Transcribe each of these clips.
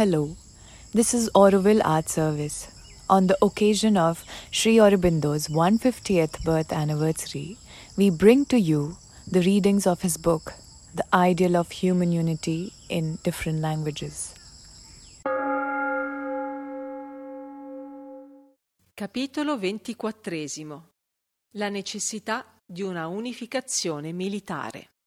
Hello, this is Auroville Art Service. On the occasion of Sri Aurobindo's 150th birth anniversary, we bring to you the readings of his book, The Ideal of Human Unity in Different Languages. Capitolo ventiquattresimo La necessità di una unificazione militare.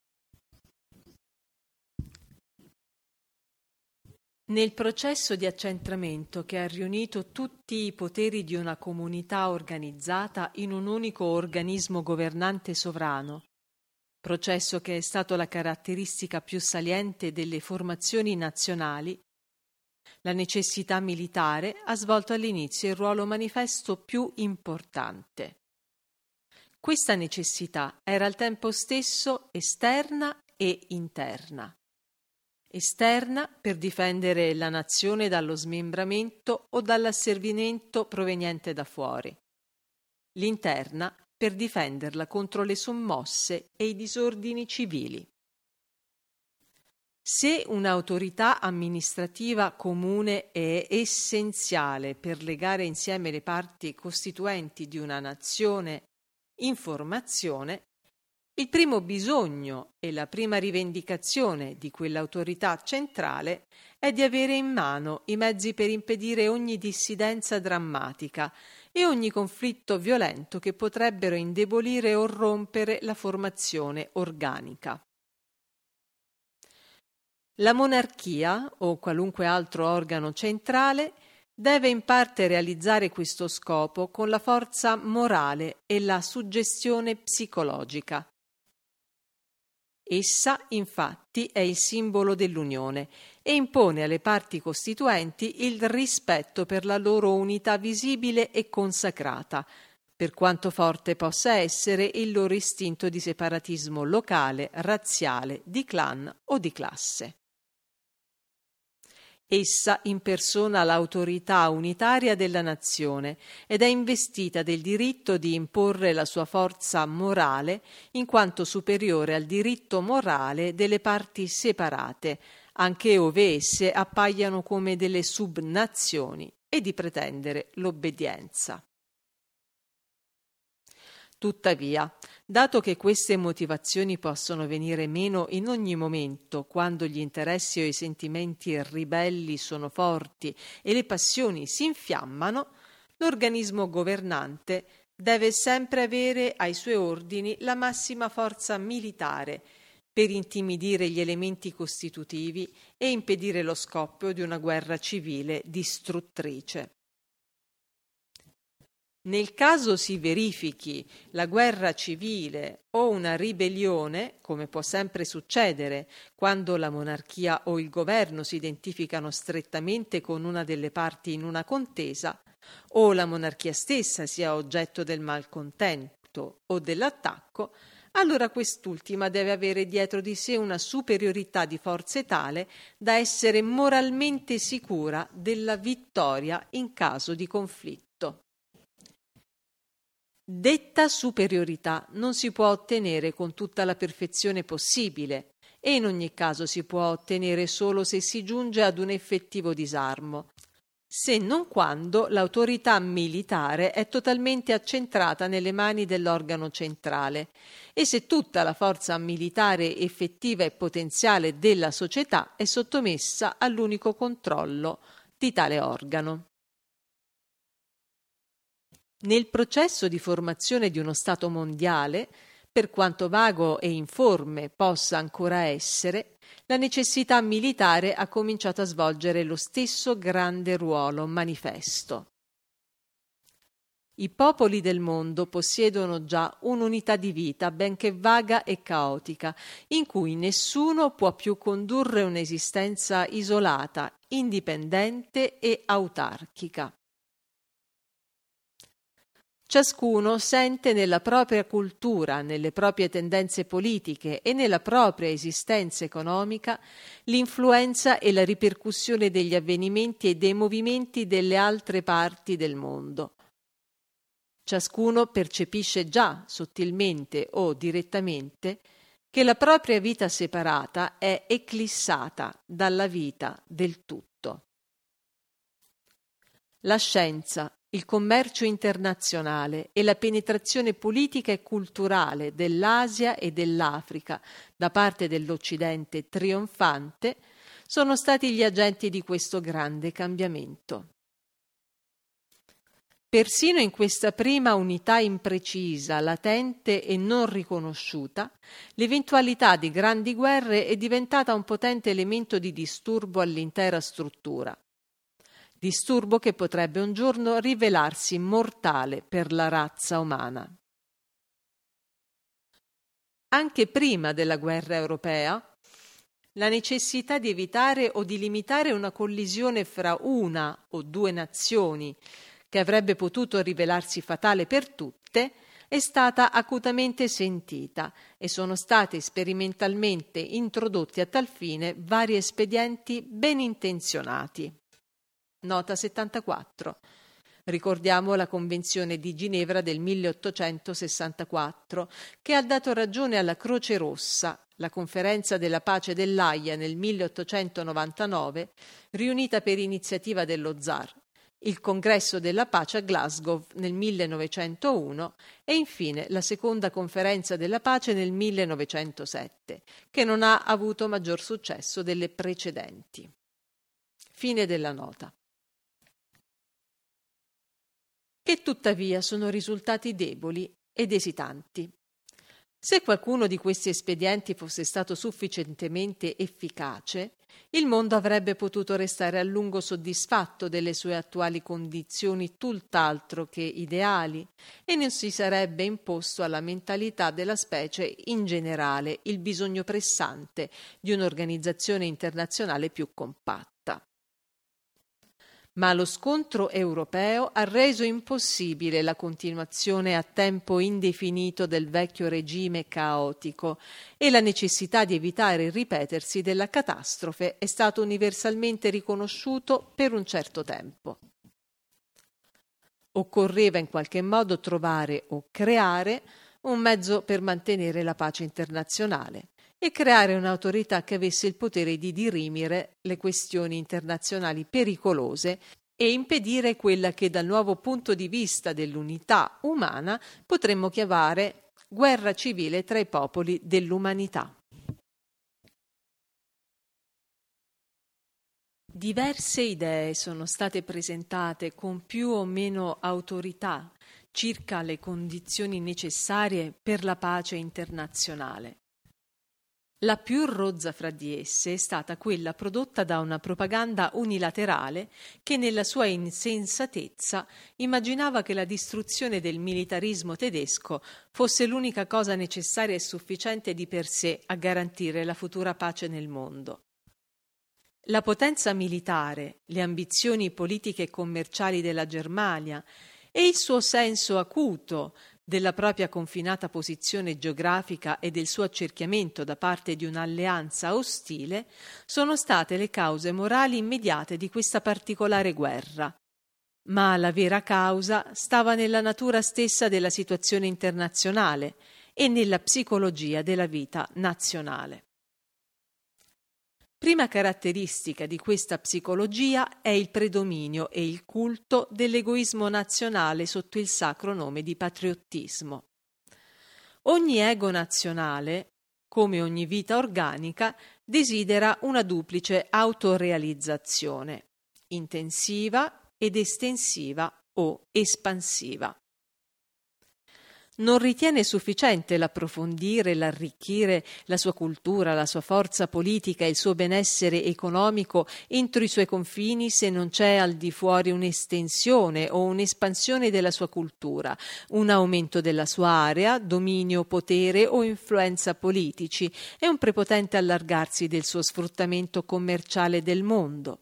Nel processo di accentramento che ha riunito tutti i poteri di una comunità organizzata in un unico organismo governante sovrano, processo che è stato la caratteristica più saliente delle formazioni nazionali, la necessità militare ha svolto all'inizio il ruolo manifesto più importante. Questa necessità era al tempo stesso esterna e interna esterna per difendere la nazione dallo smembramento o dall'asservimento proveniente da fuori, l'interna per difenderla contro le sommosse e i disordini civili. Se un'autorità amministrativa comune è essenziale per legare insieme le parti costituenti di una nazione in formazione, il primo bisogno e la prima rivendicazione di quell'autorità centrale è di avere in mano i mezzi per impedire ogni dissidenza drammatica e ogni conflitto violento che potrebbero indebolire o rompere la formazione organica. La monarchia o qualunque altro organo centrale deve in parte realizzare questo scopo con la forza morale e la suggestione psicologica Essa, infatti, è il simbolo dell'unione e impone alle parti costituenti il rispetto per la loro unità visibile e consacrata, per quanto forte possa essere il loro istinto di separatismo locale, razziale, di clan o di classe. Essa impersona l'autorità unitaria della nazione ed è investita del diritto di imporre la sua forza morale in quanto superiore al diritto morale delle parti separate, anche ove esse appaiano come delle subnazioni, e di pretendere l'obbedienza. Tuttavia, dato che queste motivazioni possono venire meno in ogni momento quando gli interessi o i sentimenti ribelli sono forti e le passioni si infiammano, l'organismo governante deve sempre avere ai suoi ordini la massima forza militare per intimidire gli elementi costitutivi e impedire lo scoppio di una guerra civile distruttrice. Nel caso si verifichi la guerra civile o una ribellione, come può sempre succedere quando la monarchia o il governo si identificano strettamente con una delle parti in una contesa, o la monarchia stessa sia oggetto del malcontento o dell'attacco, allora quest'ultima deve avere dietro di sé una superiorità di forze tale da essere moralmente sicura della vittoria in caso di conflitto. Detta superiorità non si può ottenere con tutta la perfezione possibile e in ogni caso si può ottenere solo se si giunge ad un effettivo disarmo, se non quando l'autorità militare è totalmente accentrata nelle mani dell'organo centrale e se tutta la forza militare effettiva e potenziale della società è sottomessa all'unico controllo di tale organo. Nel processo di formazione di uno Stato mondiale, per quanto vago e informe possa ancora essere, la necessità militare ha cominciato a svolgere lo stesso grande ruolo manifesto. I popoli del mondo possiedono già un'unità di vita, benché vaga e caotica, in cui nessuno può più condurre un'esistenza isolata, indipendente e autarchica. Ciascuno sente nella propria cultura, nelle proprie tendenze politiche e nella propria esistenza economica l'influenza e la ripercussione degli avvenimenti e dei movimenti delle altre parti del mondo. Ciascuno percepisce già sottilmente o direttamente che la propria vita separata è eclissata dalla vita del tutto. la scienza, il commercio internazionale e la penetrazione politica e culturale dell'Asia e dell'Africa da parte dell'Occidente trionfante sono stati gli agenti di questo grande cambiamento. Persino in questa prima unità imprecisa, latente e non riconosciuta, l'eventualità di grandi guerre è diventata un potente elemento di disturbo all'intera struttura. Disturbo che potrebbe un giorno rivelarsi mortale per la razza umana. Anche prima della guerra europea, la necessità di evitare o di limitare una collisione fra una o due nazioni che avrebbe potuto rivelarsi fatale per tutte, è stata acutamente sentita e sono stati sperimentalmente introdotti a tal fine vari espedienti ben intenzionati. Nota 74. Ricordiamo la Convenzione di Ginevra del 1864, che ha dato ragione alla Croce Rossa, la conferenza della pace dell'Aia nel 1899, riunita per iniziativa dello zar il Congresso della Pace a Glasgow nel 1901 e infine la seconda conferenza della pace nel 1907, che non ha avuto maggior successo delle precedenti. Fine della nota. Che tuttavia sono risultati deboli ed esitanti. Se qualcuno di questi espedienti fosse stato sufficientemente efficace, il mondo avrebbe potuto restare a lungo soddisfatto delle sue attuali condizioni tutt'altro che ideali e non si sarebbe imposto alla mentalità della specie in generale il bisogno pressante di un'organizzazione internazionale più compatta ma lo scontro europeo ha reso impossibile la continuazione a tempo indefinito del vecchio regime caotico e la necessità di evitare il ripetersi della catastrofe è stato universalmente riconosciuto per un certo tempo. Occorreva in qualche modo trovare o creare un mezzo per mantenere la pace internazionale e creare un'autorità che avesse il potere di dirimere le questioni internazionali pericolose e impedire quella che dal nuovo punto di vista dell'unità umana potremmo chiamare guerra civile tra i popoli dell'umanità. Diverse idee sono state presentate con più o meno autorità circa le condizioni necessarie per la pace internazionale. La più rozza fra di esse è stata quella prodotta da una propaganda unilaterale che nella sua insensatezza immaginava che la distruzione del militarismo tedesco fosse l'unica cosa necessaria e sufficiente di per sé a garantire la futura pace nel mondo. La potenza militare, le ambizioni politiche e commerciali della Germania e il suo senso acuto della propria confinata posizione geografica e del suo accerchiamento da parte di un'alleanza ostile, sono state le cause morali immediate di questa particolare guerra. Ma la vera causa stava nella natura stessa della situazione internazionale e nella psicologia della vita nazionale. Prima caratteristica di questa psicologia è il predominio e il culto dell'egoismo nazionale sotto il sacro nome di patriottismo. Ogni ego nazionale, come ogni vita organica, desidera una duplice autorealizzazione, intensiva ed estensiva o espansiva non ritiene sufficiente l'approfondire l'arricchire la sua cultura, la sua forza politica e il suo benessere economico entro i suoi confini se non c'è al di fuori un'estensione o un'espansione della sua cultura, un aumento della sua area, dominio, potere o influenza politici e un prepotente allargarsi del suo sfruttamento commerciale del mondo.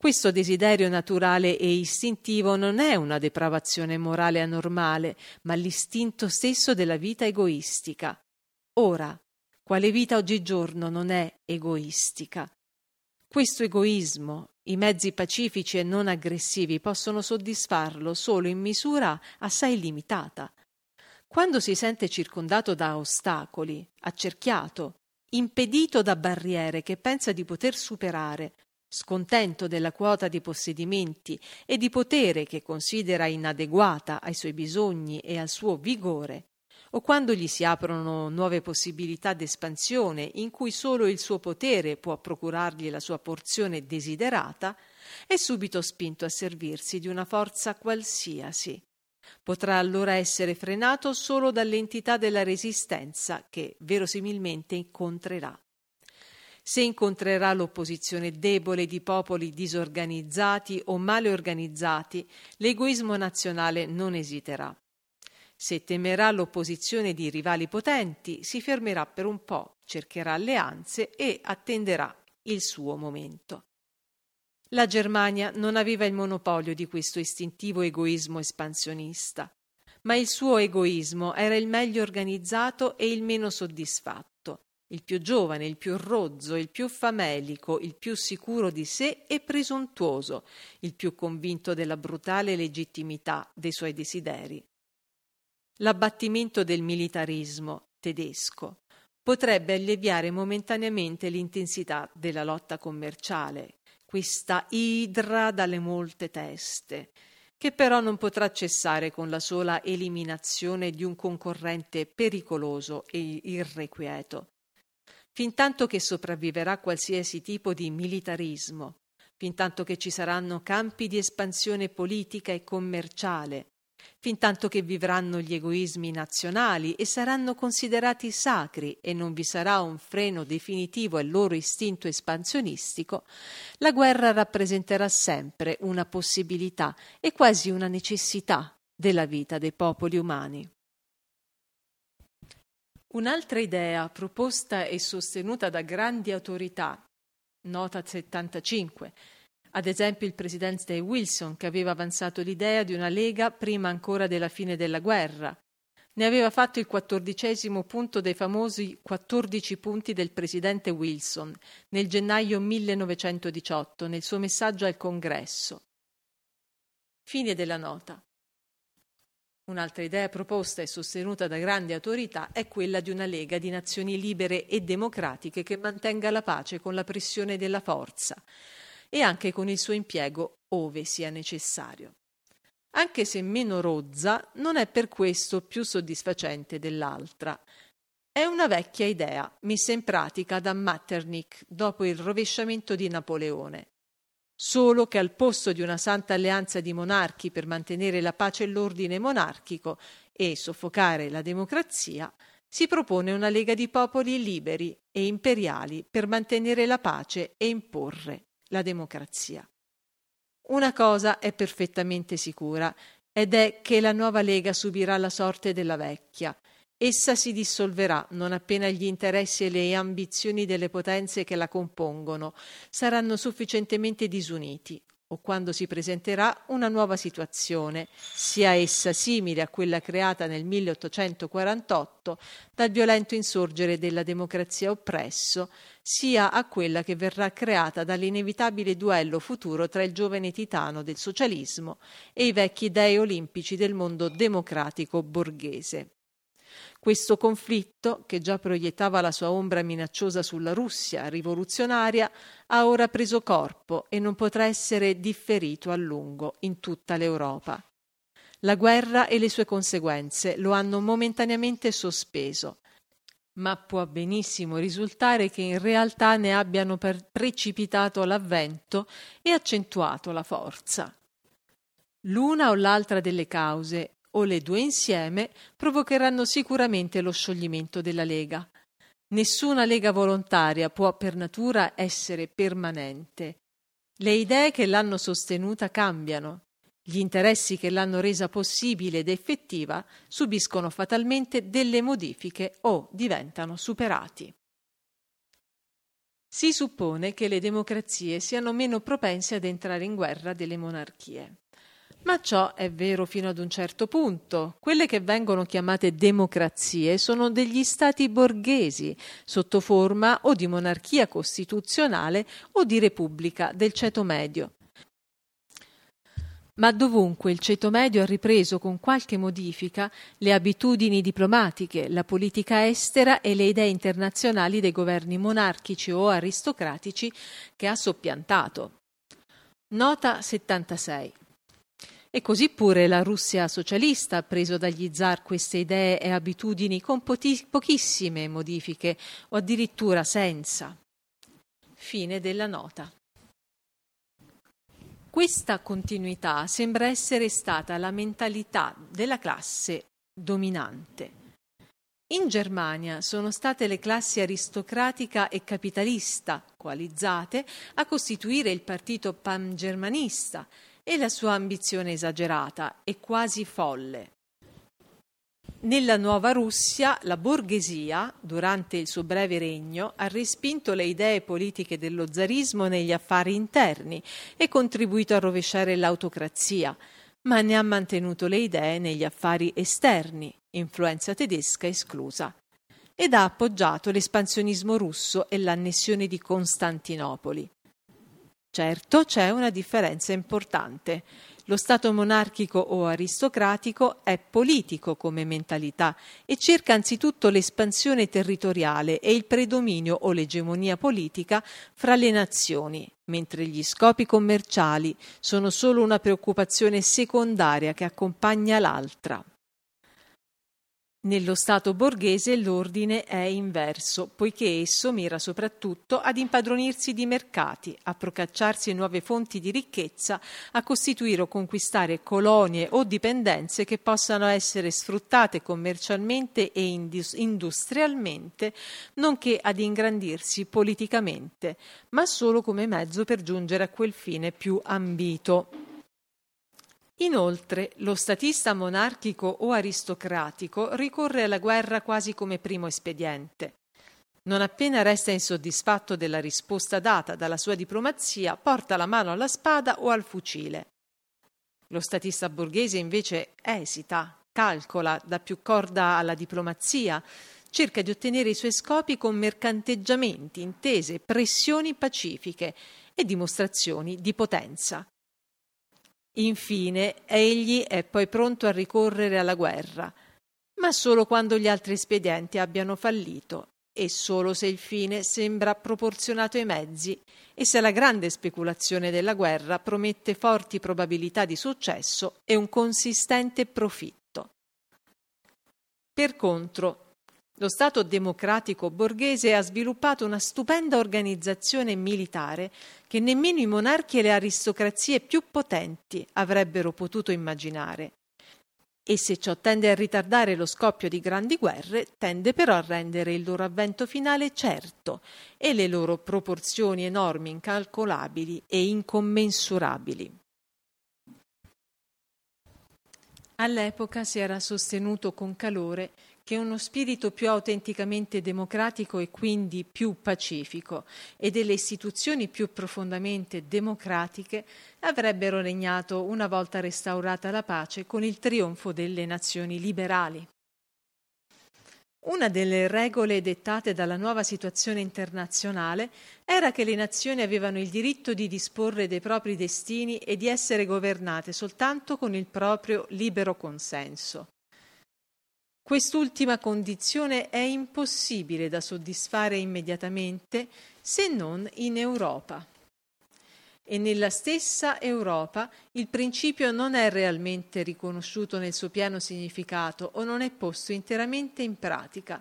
Questo desiderio naturale e istintivo non è una depravazione morale anormale, ma l'istinto stesso della vita egoistica. Ora, quale vita oggigiorno non è egoistica? Questo egoismo, i mezzi pacifici e non aggressivi possono soddisfarlo solo in misura assai limitata. Quando si sente circondato da ostacoli, accerchiato, impedito da barriere che pensa di poter superare, scontento della quota di possedimenti e di potere che considera inadeguata ai suoi bisogni e al suo vigore, o quando gli si aprono nuove possibilità d'espansione in cui solo il suo potere può procurargli la sua porzione desiderata, è subito spinto a servirsi di una forza qualsiasi. Potrà allora essere frenato solo dall'entità della resistenza che verosimilmente incontrerà. Se incontrerà l'opposizione debole di popoli disorganizzati o male organizzati, l'egoismo nazionale non esiterà. Se temerà l'opposizione di rivali potenti, si fermerà per un po', cercherà alleanze e attenderà il suo momento. La Germania non aveva il monopolio di questo istintivo egoismo espansionista, ma il suo egoismo era il meglio organizzato e il meno soddisfatto il più giovane, il più rozzo, il più famelico, il più sicuro di sé e presuntuoso, il più convinto della brutale legittimità dei suoi desideri. L'abbattimento del militarismo tedesco potrebbe alleviare momentaneamente l'intensità della lotta commerciale, questa idra dalle molte teste, che però non potrà cessare con la sola eliminazione di un concorrente pericoloso e irrequieto fintanto che sopravviverà qualsiasi tipo di militarismo, fintanto che ci saranno campi di espansione politica e commerciale, fintanto che vivranno gli egoismi nazionali e saranno considerati sacri e non vi sarà un freno definitivo al loro istinto espansionistico, la guerra rappresenterà sempre una possibilità e quasi una necessità della vita dei popoli umani. Un'altra idea proposta e sostenuta da grandi autorità, nota 75, ad esempio il presidente Wilson che aveva avanzato l'idea di una lega prima ancora della fine della guerra. Ne aveva fatto il quattordicesimo punto dei famosi 14 punti del presidente Wilson nel gennaio 1918 nel suo messaggio al Congresso. Fine della nota. Un'altra idea proposta e sostenuta da grandi autorità è quella di una lega di nazioni libere e democratiche che mantenga la pace con la pressione della forza e anche con il suo impiego ove sia necessario. Anche se meno rozza, non è per questo più soddisfacente dell'altra. È una vecchia idea messa in pratica da Metternich dopo il rovesciamento di Napoleone solo che al posto di una santa alleanza di monarchi per mantenere la pace e l'ordine monarchico e soffocare la democrazia, si propone una lega di popoli liberi e imperiali per mantenere la pace e imporre la democrazia. Una cosa è perfettamente sicura, ed è che la nuova lega subirà la sorte della vecchia, Essa si dissolverà non appena gli interessi e le ambizioni delle potenze che la compongono saranno sufficientemente disuniti o quando si presenterà una nuova situazione, sia essa simile a quella creata nel 1848 dal violento insorgere della democrazia oppresso, sia a quella che verrà creata dall'inevitabile duello futuro tra il giovane titano del socialismo e i vecchi dei olimpici del mondo democratico borghese. Questo conflitto, che già proiettava la sua ombra minacciosa sulla Russia rivoluzionaria, ha ora preso corpo e non potrà essere differito a lungo in tutta l'Europa. La guerra e le sue conseguenze lo hanno momentaneamente sospeso, ma può benissimo risultare che in realtà ne abbiano precipitato l'avvento e accentuato la forza. L'una o l'altra delle cause o le due insieme provocheranno sicuramente lo scioglimento della Lega. Nessuna Lega volontaria può per natura essere permanente. Le idee che l'hanno sostenuta cambiano. Gli interessi che l'hanno resa possibile ed effettiva subiscono fatalmente delle modifiche o diventano superati. Si suppone che le democrazie siano meno propense ad entrare in guerra delle monarchie. Ma ciò è vero fino ad un certo punto. Quelle che vengono chiamate democrazie sono degli stati borghesi, sotto forma o di monarchia costituzionale o di repubblica del ceto medio. ma dovunque il ceto medio ha ripreso con qualche modifica le abitudini diplomatiche, la politica estera e le idee internazionali dei governi monarchici o aristocratici che ha soppiantato. Nota 76. E così pure la Russia socialista ha preso dagli zar queste idee e abitudini con pochissime modifiche o addirittura senza. Fine della nota. Questa continuità sembra essere stata la mentalità della classe dominante. In Germania sono state le classi aristocratica e capitalista coalizzate a costituire il partito pangermanista e la sua ambizione esagerata e quasi folle nella nuova Russia la borghesia, durante il suo breve regno, ha respinto le idee politiche dello zarismo negli affari interni e contribuito a rovesciare l'autocrazia, ma ne ha mantenuto le idee negli affari esterni, influenza tedesca esclusa, ed ha appoggiato l'espansionismo russo e l'annessione di Costantinopoli. Certo c'è una differenza importante. Lo Stato monarchico o aristocratico è politico come mentalità e cerca anzitutto l'espansione territoriale e il predominio o l'egemonia politica fra le nazioni, mentre gli scopi commerciali sono solo una preoccupazione secondaria che accompagna l'altra. Nello Stato borghese l'ordine è inverso, poiché esso mira soprattutto ad impadronirsi di mercati, a procacciarsi nuove fonti di ricchezza, a costituire o conquistare colonie o dipendenze che possano essere sfruttate commercialmente e industrialmente, nonché ad ingrandirsi politicamente, ma solo come mezzo per giungere a quel fine più ambito. Inoltre, lo statista monarchico o aristocratico ricorre alla guerra quasi come primo espediente. Non appena resta insoddisfatto della risposta data dalla sua diplomazia, porta la mano alla spada o al fucile. Lo statista borghese invece esita, calcola, dà più corda alla diplomazia, cerca di ottenere i suoi scopi con mercanteggiamenti, intese, pressioni pacifiche e dimostrazioni di potenza. Infine, egli è poi pronto a ricorrere alla guerra, ma solo quando gli altri espedienti abbiano fallito e solo se il fine sembra proporzionato ai mezzi e se la grande speculazione della guerra promette forti probabilità di successo e un consistente profitto. Per contro, lo Stato democratico borghese ha sviluppato una stupenda organizzazione militare che nemmeno i monarchi e le aristocrazie più potenti avrebbero potuto immaginare. E se ciò tende a ritardare lo scoppio di grandi guerre, tende però a rendere il loro avvento finale certo e le loro proporzioni enormi, incalcolabili e incommensurabili. All'epoca si era sostenuto con calore che uno spirito più autenticamente democratico e quindi più pacifico e delle istituzioni più profondamente democratiche avrebbero regnato una volta restaurata la pace con il trionfo delle nazioni liberali. Una delle regole dettate dalla nuova situazione internazionale era che le nazioni avevano il diritto di disporre dei propri destini e di essere governate soltanto con il proprio libero consenso. Quest'ultima condizione è impossibile da soddisfare immediatamente se non in Europa. E nella stessa Europa il principio non è realmente riconosciuto nel suo pieno significato o non è posto interamente in pratica.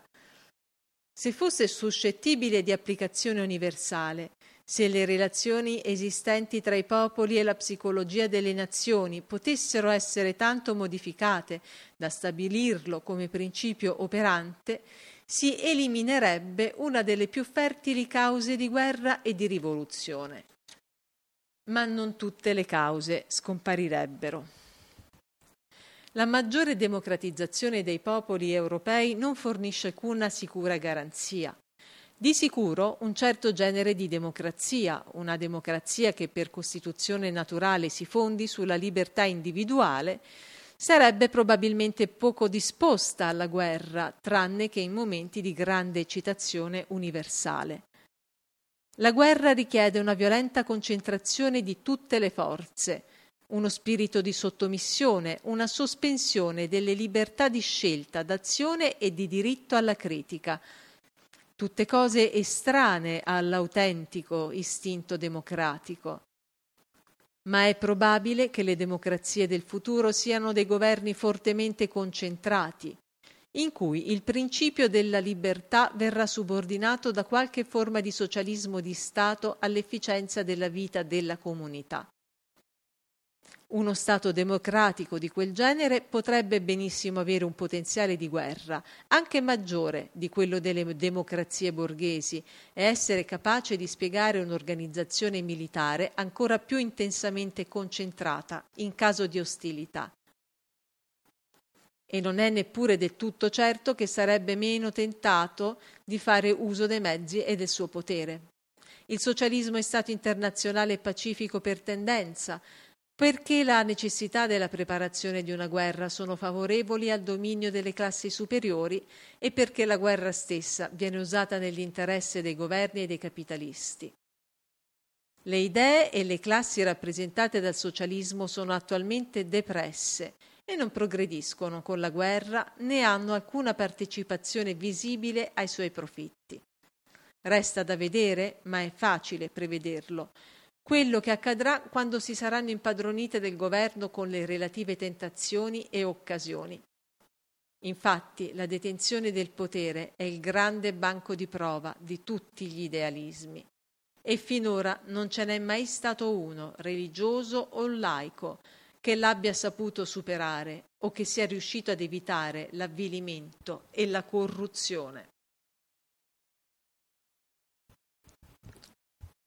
Se fosse suscettibile di applicazione universale, se le relazioni esistenti tra i popoli e la psicologia delle nazioni potessero essere tanto modificate da stabilirlo come principio operante, si eliminerebbe una delle più fertili cause di guerra e di rivoluzione. Ma non tutte le cause scomparirebbero. La maggiore democratizzazione dei popoli europei non fornisce alcuna sicura garanzia. Di sicuro un certo genere di democrazia, una democrazia che per costituzione naturale si fondi sulla libertà individuale, sarebbe probabilmente poco disposta alla guerra, tranne che in momenti di grande eccitazione universale. La guerra richiede una violenta concentrazione di tutte le forze, uno spirito di sottomissione, una sospensione delle libertà di scelta, d'azione e di diritto alla critica, tutte cose estranee all'autentico istinto democratico. Ma è probabile che le democrazie del futuro siano dei governi fortemente concentrati, in cui il principio della libertà verrà subordinato da qualche forma di socialismo di Stato all'efficienza della vita della comunità. Uno Stato democratico di quel genere potrebbe benissimo avere un potenziale di guerra, anche maggiore di quello delle democrazie borghesi, e essere capace di spiegare un'organizzazione militare ancora più intensamente concentrata in caso di ostilità. E non è neppure del tutto certo che sarebbe meno tentato di fare uso dei mezzi e del suo potere. Il socialismo è stato internazionale e pacifico per tendenza, perché la necessità della preparazione di una guerra sono favorevoli al dominio delle classi superiori e perché la guerra stessa viene usata nell'interesse dei governi e dei capitalisti. Le idee e le classi rappresentate dal socialismo sono attualmente depresse e non progrediscono con la guerra né hanno alcuna partecipazione visibile ai suoi profitti. Resta da vedere, ma è facile prevederlo, quello che accadrà quando si saranno impadronite del governo con le relative tentazioni e occasioni. Infatti la detenzione del potere è il grande banco di prova di tutti gli idealismi e finora non ce n'è mai stato uno, religioso o laico, che l'abbia saputo superare o che sia riuscito ad evitare l'avvilimento e la corruzione.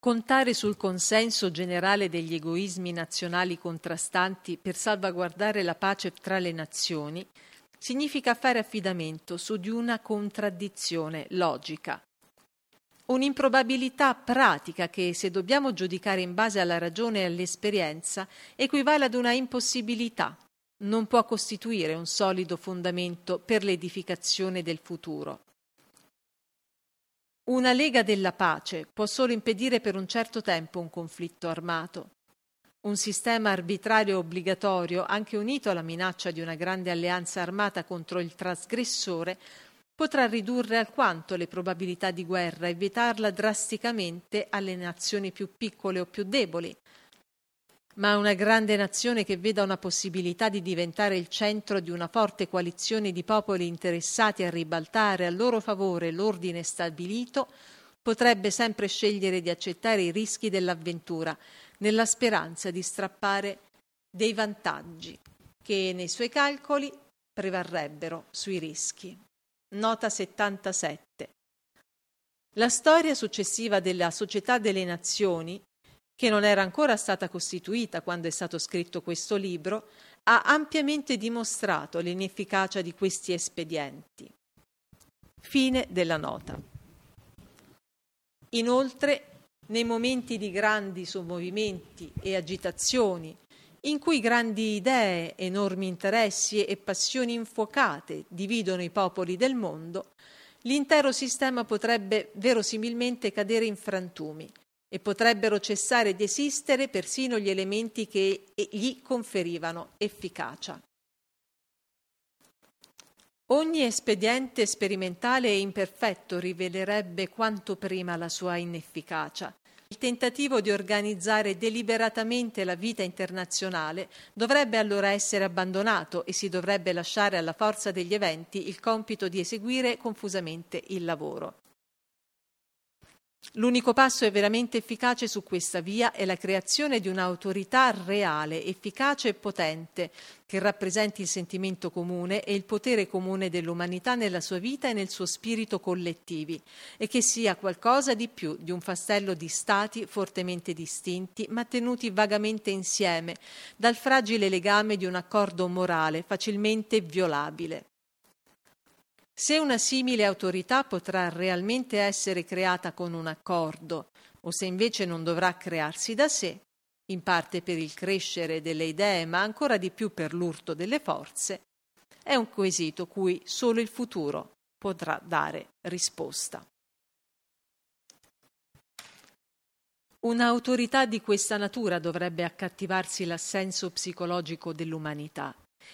Contare sul consenso generale degli egoismi nazionali contrastanti per salvaguardare la pace tra le nazioni significa fare affidamento su di una contraddizione logica, un'improbabilità pratica che, se dobbiamo giudicare in base alla ragione e all'esperienza, equivale ad una impossibilità, non può costituire un solido fondamento per l'edificazione del futuro. Una lega della pace può solo impedire per un certo tempo un conflitto armato. Un sistema arbitrario obbligatorio, anche unito alla minaccia di una grande alleanza armata contro il trasgressore, potrà ridurre alquanto le probabilità di guerra e vietarla drasticamente alle nazioni più piccole o più deboli, ma una grande nazione che veda una possibilità di diventare il centro di una forte coalizione di popoli interessati a ribaltare a loro favore l'ordine stabilito, potrebbe sempre scegliere di accettare i rischi dell'avventura, nella speranza di strappare dei vantaggi che nei suoi calcoli prevarrebbero sui rischi. Nota 77. La storia successiva della Società delle Nazioni che non era ancora stata costituita quando è stato scritto questo libro, ha ampiamente dimostrato l'inefficacia di questi espedienti. Fine della nota. Inoltre, nei momenti di grandi sommovimenti e agitazioni, in cui grandi idee, enormi interessi e passioni infuocate dividono i popoli del mondo, l'intero sistema potrebbe verosimilmente cadere in frantumi e potrebbero cessare di esistere persino gli elementi che gli conferivano efficacia. Ogni espediente sperimentale e imperfetto rivelerebbe quanto prima la sua inefficacia. Il tentativo di organizzare deliberatamente la vita internazionale dovrebbe allora essere abbandonato e si dovrebbe lasciare alla forza degli eventi il compito di eseguire confusamente il lavoro. L'unico passo veramente efficace su questa via è la creazione di un'autorità reale, efficace e potente, che rappresenti il sentimento comune e il potere comune dell'umanità nella sua vita e nel suo spirito collettivi, e che sia qualcosa di più di un fastello di stati fortemente distinti, ma tenuti vagamente insieme, dal fragile legame di un accordo morale facilmente violabile. Se una simile autorità potrà realmente essere creata con un accordo, o se invece non dovrà crearsi da sé, in parte per il crescere delle idee, ma ancora di più per l'urto delle forze, è un quesito cui solo il futuro potrà dare risposta. Un'autorità di questa natura dovrebbe accattivarsi l'assenso psicologico dell'umanità,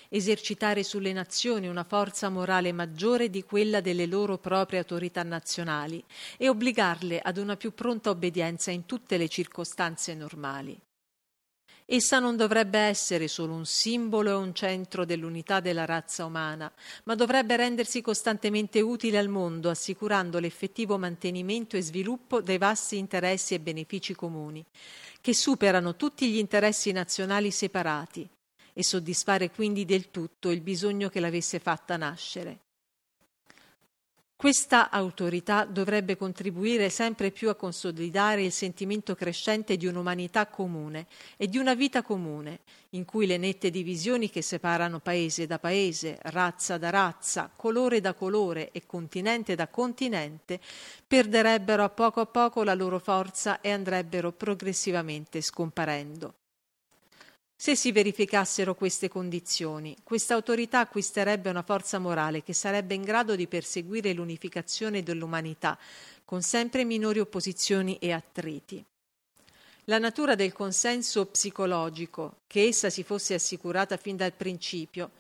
esercitare sulle nazioni una forza morale maggiore di quella delle loro proprie autorità nazionali e obbligarle ad una più pronta obbedienza in tutte le circostanze normali. Essa non dovrebbe essere solo un simbolo e un centro dell'unità della razza umana, ma dovrebbe rendersi costantemente utile al mondo, assicurando l'effettivo mantenimento e sviluppo dei vasti interessi e benefici comuni, che superano tutti gli interessi nazionali separati, e soddisfare quindi del tutto il bisogno che l'avesse fatta nascere. Questa autorità dovrebbe contribuire sempre più a consolidare il sentimento crescente di un'umanità comune e di una vita comune, in cui le nette divisioni che separano paese da paese, razza da razza, colore da colore e continente da continente perderebbero a poco a poco la loro forza e andrebbero progressivamente scomparendo. Se si verificassero queste condizioni, questa autorità acquisterebbe una forza morale che sarebbe in grado di perseguire l'unificazione dell'umanità con sempre minori opposizioni e attriti. La natura del consenso psicologico, che essa si fosse assicurata fin dal principio,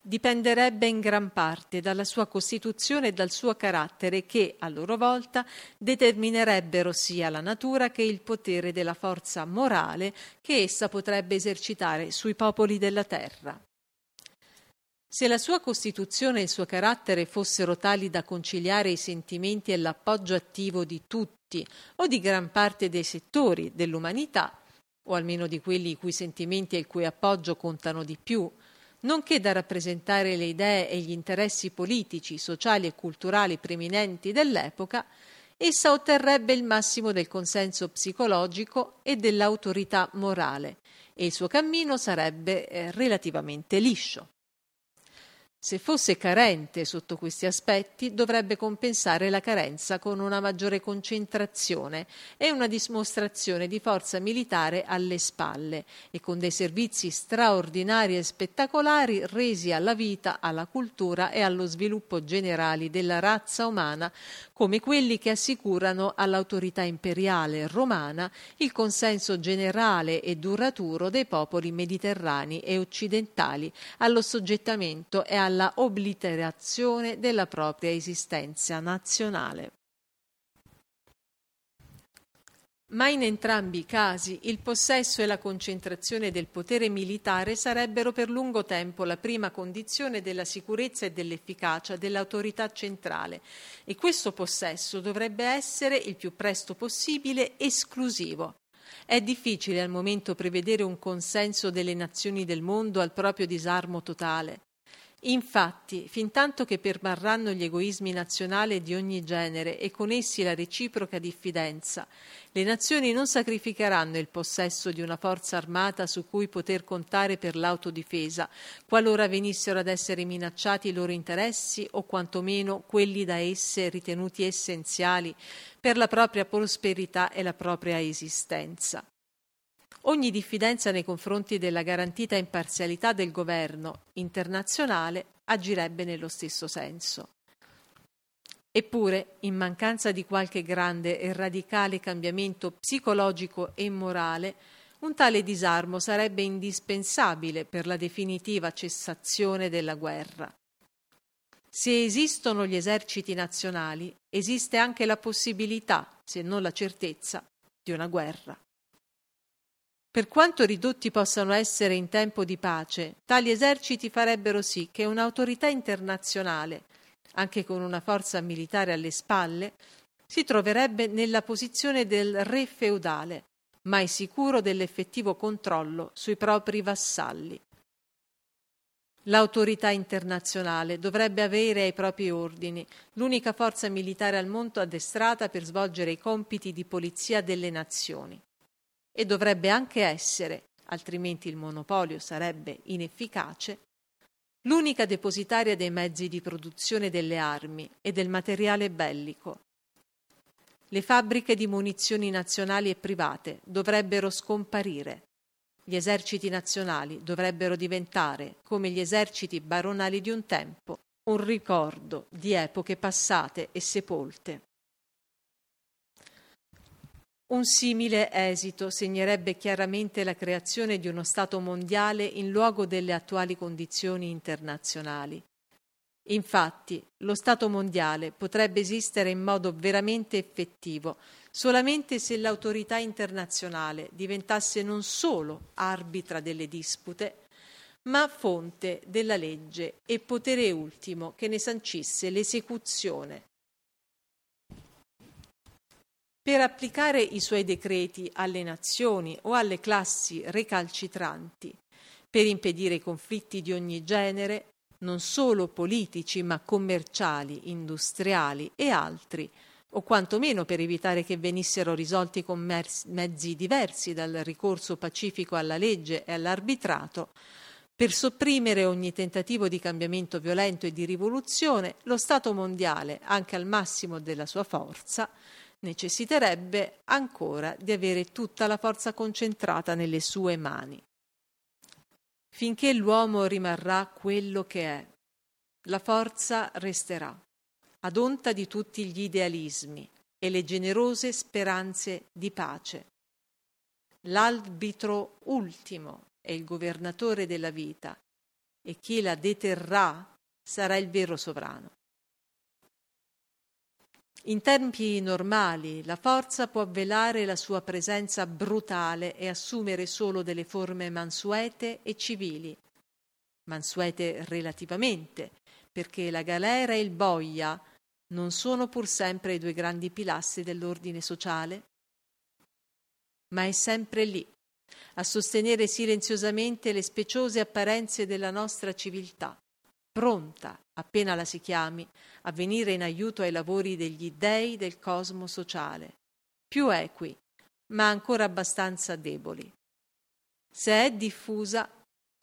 dipenderebbe in gran parte dalla sua costituzione e dal suo carattere che, a loro volta, determinerebbero sia la natura che il potere della forza morale che essa potrebbe esercitare sui popoli della terra. Se la sua costituzione e il suo carattere fossero tali da conciliare i sentimenti e l'appoggio attivo di tutti o di gran parte dei settori dell'umanità, o almeno di quelli i cui sentimenti e il cui appoggio contano di più, nonché da rappresentare le idee e gli interessi politici, sociali e culturali preminenti dell'epoca, essa otterrebbe il massimo del consenso psicologico e dell'autorità morale e il suo cammino sarebbe eh, relativamente liscio. Se fosse carente sotto questi aspetti, dovrebbe compensare la carenza con una maggiore concentrazione e una dimostrazione di forza militare alle spalle e con dei servizi straordinari e spettacolari resi alla vita, alla cultura e allo sviluppo generali della razza umana, come quelli che assicurano all'autorità imperiale romana il consenso generale e duraturo dei popoli mediterranei e occidentali allo soggettamento e alla alla obliterazione della propria esistenza nazionale. Ma in entrambi i casi il possesso e la concentrazione del potere militare sarebbero per lungo tempo la prima condizione della sicurezza e dell'efficacia dell'autorità centrale e questo possesso dovrebbe essere il più presto possibile esclusivo. È difficile al momento prevedere un consenso delle nazioni del mondo al proprio disarmo totale. Infatti, fintanto che permarranno gli egoismi nazionali di ogni genere e con essi la reciproca diffidenza, le nazioni non sacrificheranno il possesso di una forza armata su cui poter contare per l'autodifesa, qualora venissero ad essere minacciati i loro interessi o quantomeno quelli da esse ritenuti essenziali per la propria prosperità e la propria esistenza. Ogni diffidenza nei confronti della garantita imparzialità del governo internazionale agirebbe nello stesso senso. Eppure, in mancanza di qualche grande e radicale cambiamento psicologico e morale, un tale disarmo sarebbe indispensabile per la definitiva cessazione della guerra. Se esistono gli eserciti nazionali, esiste anche la possibilità, se non la certezza, di una guerra. Per quanto ridotti possano essere in tempo di pace, tali eserciti farebbero sì che un'autorità internazionale, anche con una forza militare alle spalle, si troverebbe nella posizione del re feudale, mai sicuro dell'effettivo controllo sui propri vassalli. L'autorità internazionale dovrebbe avere ai propri ordini l'unica forza militare al mondo addestrata per svolgere i compiti di polizia delle nazioni e dovrebbe anche essere, altrimenti il monopolio sarebbe inefficace, l'unica depositaria dei mezzi di produzione delle armi e del materiale bellico. Le fabbriche di munizioni nazionali e private dovrebbero scomparire. Gli eserciti nazionali dovrebbero diventare, come gli eserciti baronali di un tempo, un ricordo di epoche passate e sepolte. Un simile esito segnerebbe chiaramente la creazione di uno Stato mondiale in luogo delle attuali condizioni internazionali. Infatti, lo Stato mondiale potrebbe esistere in modo veramente effettivo solamente se l'autorità internazionale diventasse non solo arbitra delle dispute, ma fonte della legge e potere ultimo che ne sancisse l'esecuzione per applicare i suoi decreti alle nazioni o alle classi recalcitranti, per impedire conflitti di ogni genere, non solo politici ma commerciali, industriali e altri, o quantomeno per evitare che venissero risolti con mezzi diversi dal ricorso pacifico alla legge e all'arbitrato, per sopprimere ogni tentativo di cambiamento violento e di rivoluzione, lo Stato mondiale, anche al massimo della sua forza, necessiterebbe ancora di avere tutta la forza concentrata nelle sue mani. Finché l'uomo rimarrà quello che è, la forza resterà, ad onta di tutti gli idealismi e le generose speranze di pace. L'arbitro ultimo è il governatore della vita e chi la deterrà sarà il vero sovrano. In tempi normali la forza può velare la sua presenza brutale e assumere solo delle forme mansuete e civili. Mansuete relativamente, perché la galera e il boia non sono pur sempre i due grandi pilastri dell'ordine sociale? Ma è sempre lì, a sostenere silenziosamente le speciose apparenze della nostra civiltà, pronta, appena la si chiami, a venire in aiuto ai lavori degli dei del cosmo sociale, più equi, ma ancora abbastanza deboli. Se è diffusa,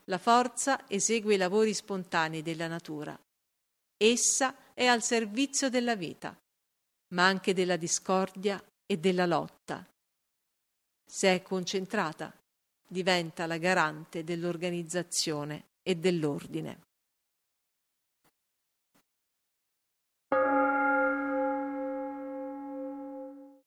la forza esegue i lavori spontanei della natura. Essa è al servizio della vita, ma anche della discordia e della lotta. Se è concentrata, diventa la garante dell'organizzazione e dell'ordine.